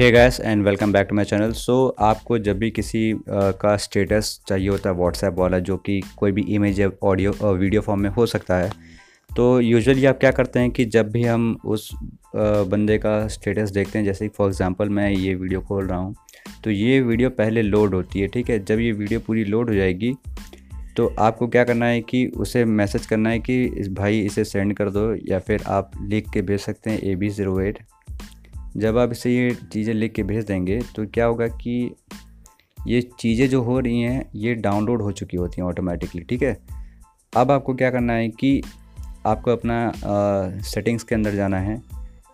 Hey guys and welcome back to my channel so आपको जब भी किसी का स्टेटस चाहिए होता है व्हाट्सएप वाला, जो कि कोई भी इमेज या ऑडियो वीडियो फॉर्म में हो सकता है तो यूजुअली आप क्या करते हैं कि जब भी हम उस बंदे का स्टेटस देखते हैं, जैसे फॉर एग्ज़ाम्पल मैं ये वीडियो खोल रहा हूँ तो ये वीडियो पहले लोड होती है, ठीक है? जब ये वीडियो पूरी लोड हो जाएगी तो आपको क्या करना है कि उसे मैसेज करना है कि भाई इसे सेंड कर दो, या फिर आप लिख के भेज सकते हैं ए बी ज़ीरो एट जब आप इसे ये चीज़ें लिख के भेज देंगे तो क्या होगा कि ये चीज़ें जो हो रही हैं, ये डाउनलोड हो चुकी होती हैं ऑटोमेटिकली ठीक है? अब आपको क्या करना है कि आपको अपना सेटिंग्स के अंदर जाना है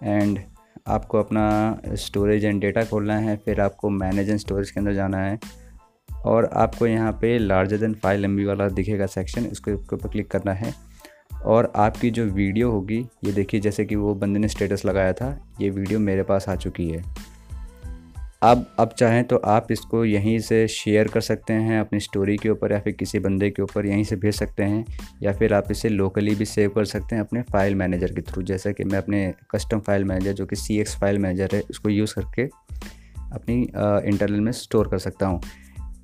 एंड आपको अपना स्टोरेज एंड डेटा खोलना है, फिर आपको मैनेज एंड स्टोरेज के अंदर जाना है और आपको यहाँ पे लार्जर देन फाइव एम वाला दिखेगा सेक्शन उसके ऊपर क्लिक करना है। और आपकी जो वीडियो होगी, ये देखिए जैसे कि वो बंदे ने स्टेटस लगाया था, ये वीडियो मेरे पास आ चुकी है। अब अब चाहें तो आप इसको यहीं से शेयर कर सकते हैं अपनी स्टोरी के ऊपर या फिर किसी बंदे के ऊपर यहीं से भेज सकते हैं, या फिर आप इसे लोकली भी सेव कर सकते हैं अपने फ़ाइल मैनेजर के थ्रू जैसा कि मैं अपने कस्टम फ़ाइल मैनेजर जो कि सी एक्स फ़ाइल मैनेजर है, उसको यूज़ करके अपनी इंटरनल में स्टोर कर सकता हूँ।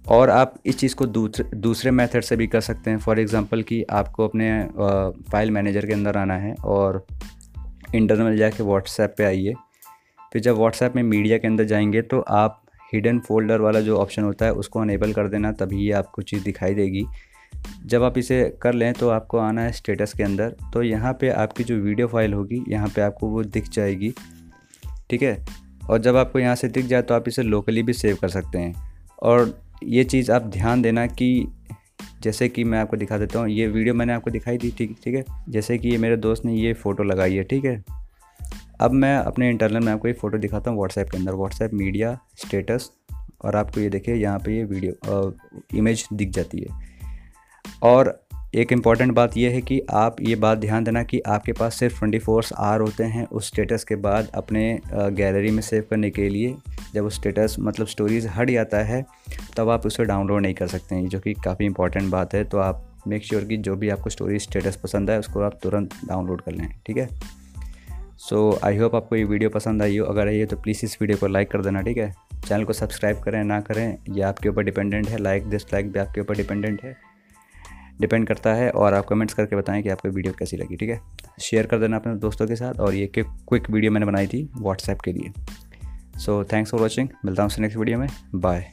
और आप इस चीज़ को दूसरे दूसरे मेथड से भी कर सकते हैं। फॉर एग्ज़ाम्पल कि आपको अपने फ़ाइल मैनेजर के अंदर आना है और इंटरनल जाके व्हाट्सएप पे आइए। फिर जब व्हाट्सएप में मीडिया के अंदर जाएँगे तो आप हिडन फोल्डर वाला जो ऑप्शन होता है उसको अनेबल कर देना, तभी ये आपको चीज़ दिखाई देगी। जब आप इसे कर लें तो आपको आना है स्टेटस के अंदर। तो यहाँ पे आपकी जो वीडियो फ़ाइल होगी, यहाँ पे आपको वो दिख जाएगी। ठीक है? और जब आपको यहाँ से दिख जाए तो आप इसे लोकली भी सेव कर सकते हैं। और ये चीज़ आप ध्यान देना कि जैसे कि मैं आपको दिखा देता हूँ, ये वीडियो मैंने आपको दिखाई दी, ठीक ठीक है? जैसे कि ये मेरे दोस्त ने ये फ़ोटो लगाई है, ठीक है? अब मैं अपने इंटरनल में आपको ये फ़ोटो दिखाता हूँ व्हाट्सएप के अंदर व्हाट्सएप मीडिया स्टेटस और आपको ये देखिए, यहाँ पे ये वीडियो इमेज दिख जाती है। और एक इंपॉर्टेंट बात यह है कि आप ये बात ध्यान देना कि आपके पास सिर्फ़ ट्वेंटी फोर आर होते हैं उस स्टेटस के बाद अपने गैलरी में सेव करने के लिए। जब वो स्टेटस मतलब स्टोरीज हट जाता है, तब आप उसे डाउनलोड नहीं कर सकते हैं, जो कि काफ़ी इंपॉर्टेंट बात है। तो आप मेक श्योर sure कि जो भी आपको स्टोरी स्टेटस पसंद है उसको आप तुरंत डाउनलोड कर लें, ठीक है? सो आई होप आपको ये वीडियो पसंद आई हो। अगर आई हो तो प्लीज़ इस वीडियो को लाइक कर देना, ठीक है? चैनल को सब्सक्राइब करें, ना करें, ये आपके ऊपर डिपेंडेंट है। लाइक दिस लाइक भी आपके ऊपर डिपेंडेंट है। डिपेंड करता है और आप कमेंट्स करके बताएँ कि आपको वीडियो कैसी लगी, ठीक है? शेयर कर देना अपने दोस्तों के साथ और ये क्विक वीडियो मैंने बनाई थी व्हाट्सएप के लिए। सो थैंक्स फॉर वॉचिंग मिलता हूँ नेक्स्ट वीडियो में. बाय